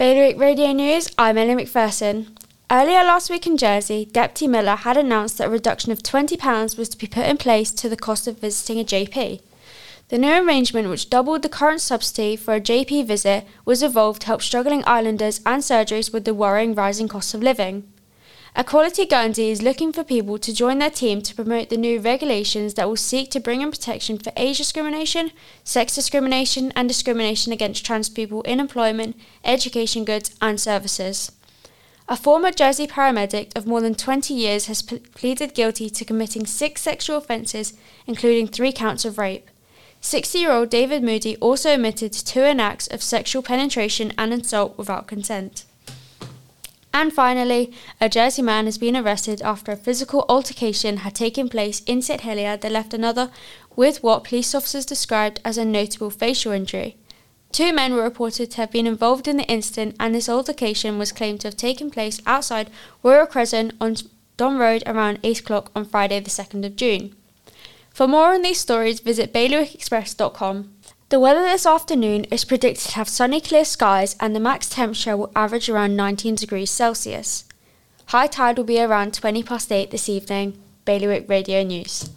Bailiwick Radio News, I'm Ellie McPherson. Earlier last week in Jersey, Deputy Miller had announced that a reduction of £20 was to be put in place to the cost of visiting a GP. The new arrangement, which doubled the current subsidy for a GP visit, was evolved to help struggling islanders and surgeries with the worrying rising cost of living. Equality Guernsey is looking for people to join their team to promote the new regulations that will seek to bring in protection for age discrimination, sex discrimination, and discrimination against trans people in employment, education goods, and services. A former Jersey paramedic of more than 20 years has pleaded guilty to committing six sexual offences, including three counts of rape. 60 year old David Moody also admitted to two acts of sexual penetration and assault without consent. And finally, a Jersey man has been arrested after a physical altercation had taken place in St Helier that left another with what police officers described as a notable facial injury. Two men were reported to have been involved in the incident, and this altercation was claimed to have taken place outside Royal Crescent on Don Road around 8 o'clock on Friday, the 2nd of June. For more on these stories, visit bailiwickexpress.com. The weather this afternoon is predicted to have sunny clear skies and the max temperature will average around 19 degrees Celsius. High tide will be around 20 past 8 this evening. Bailiwick Radio News.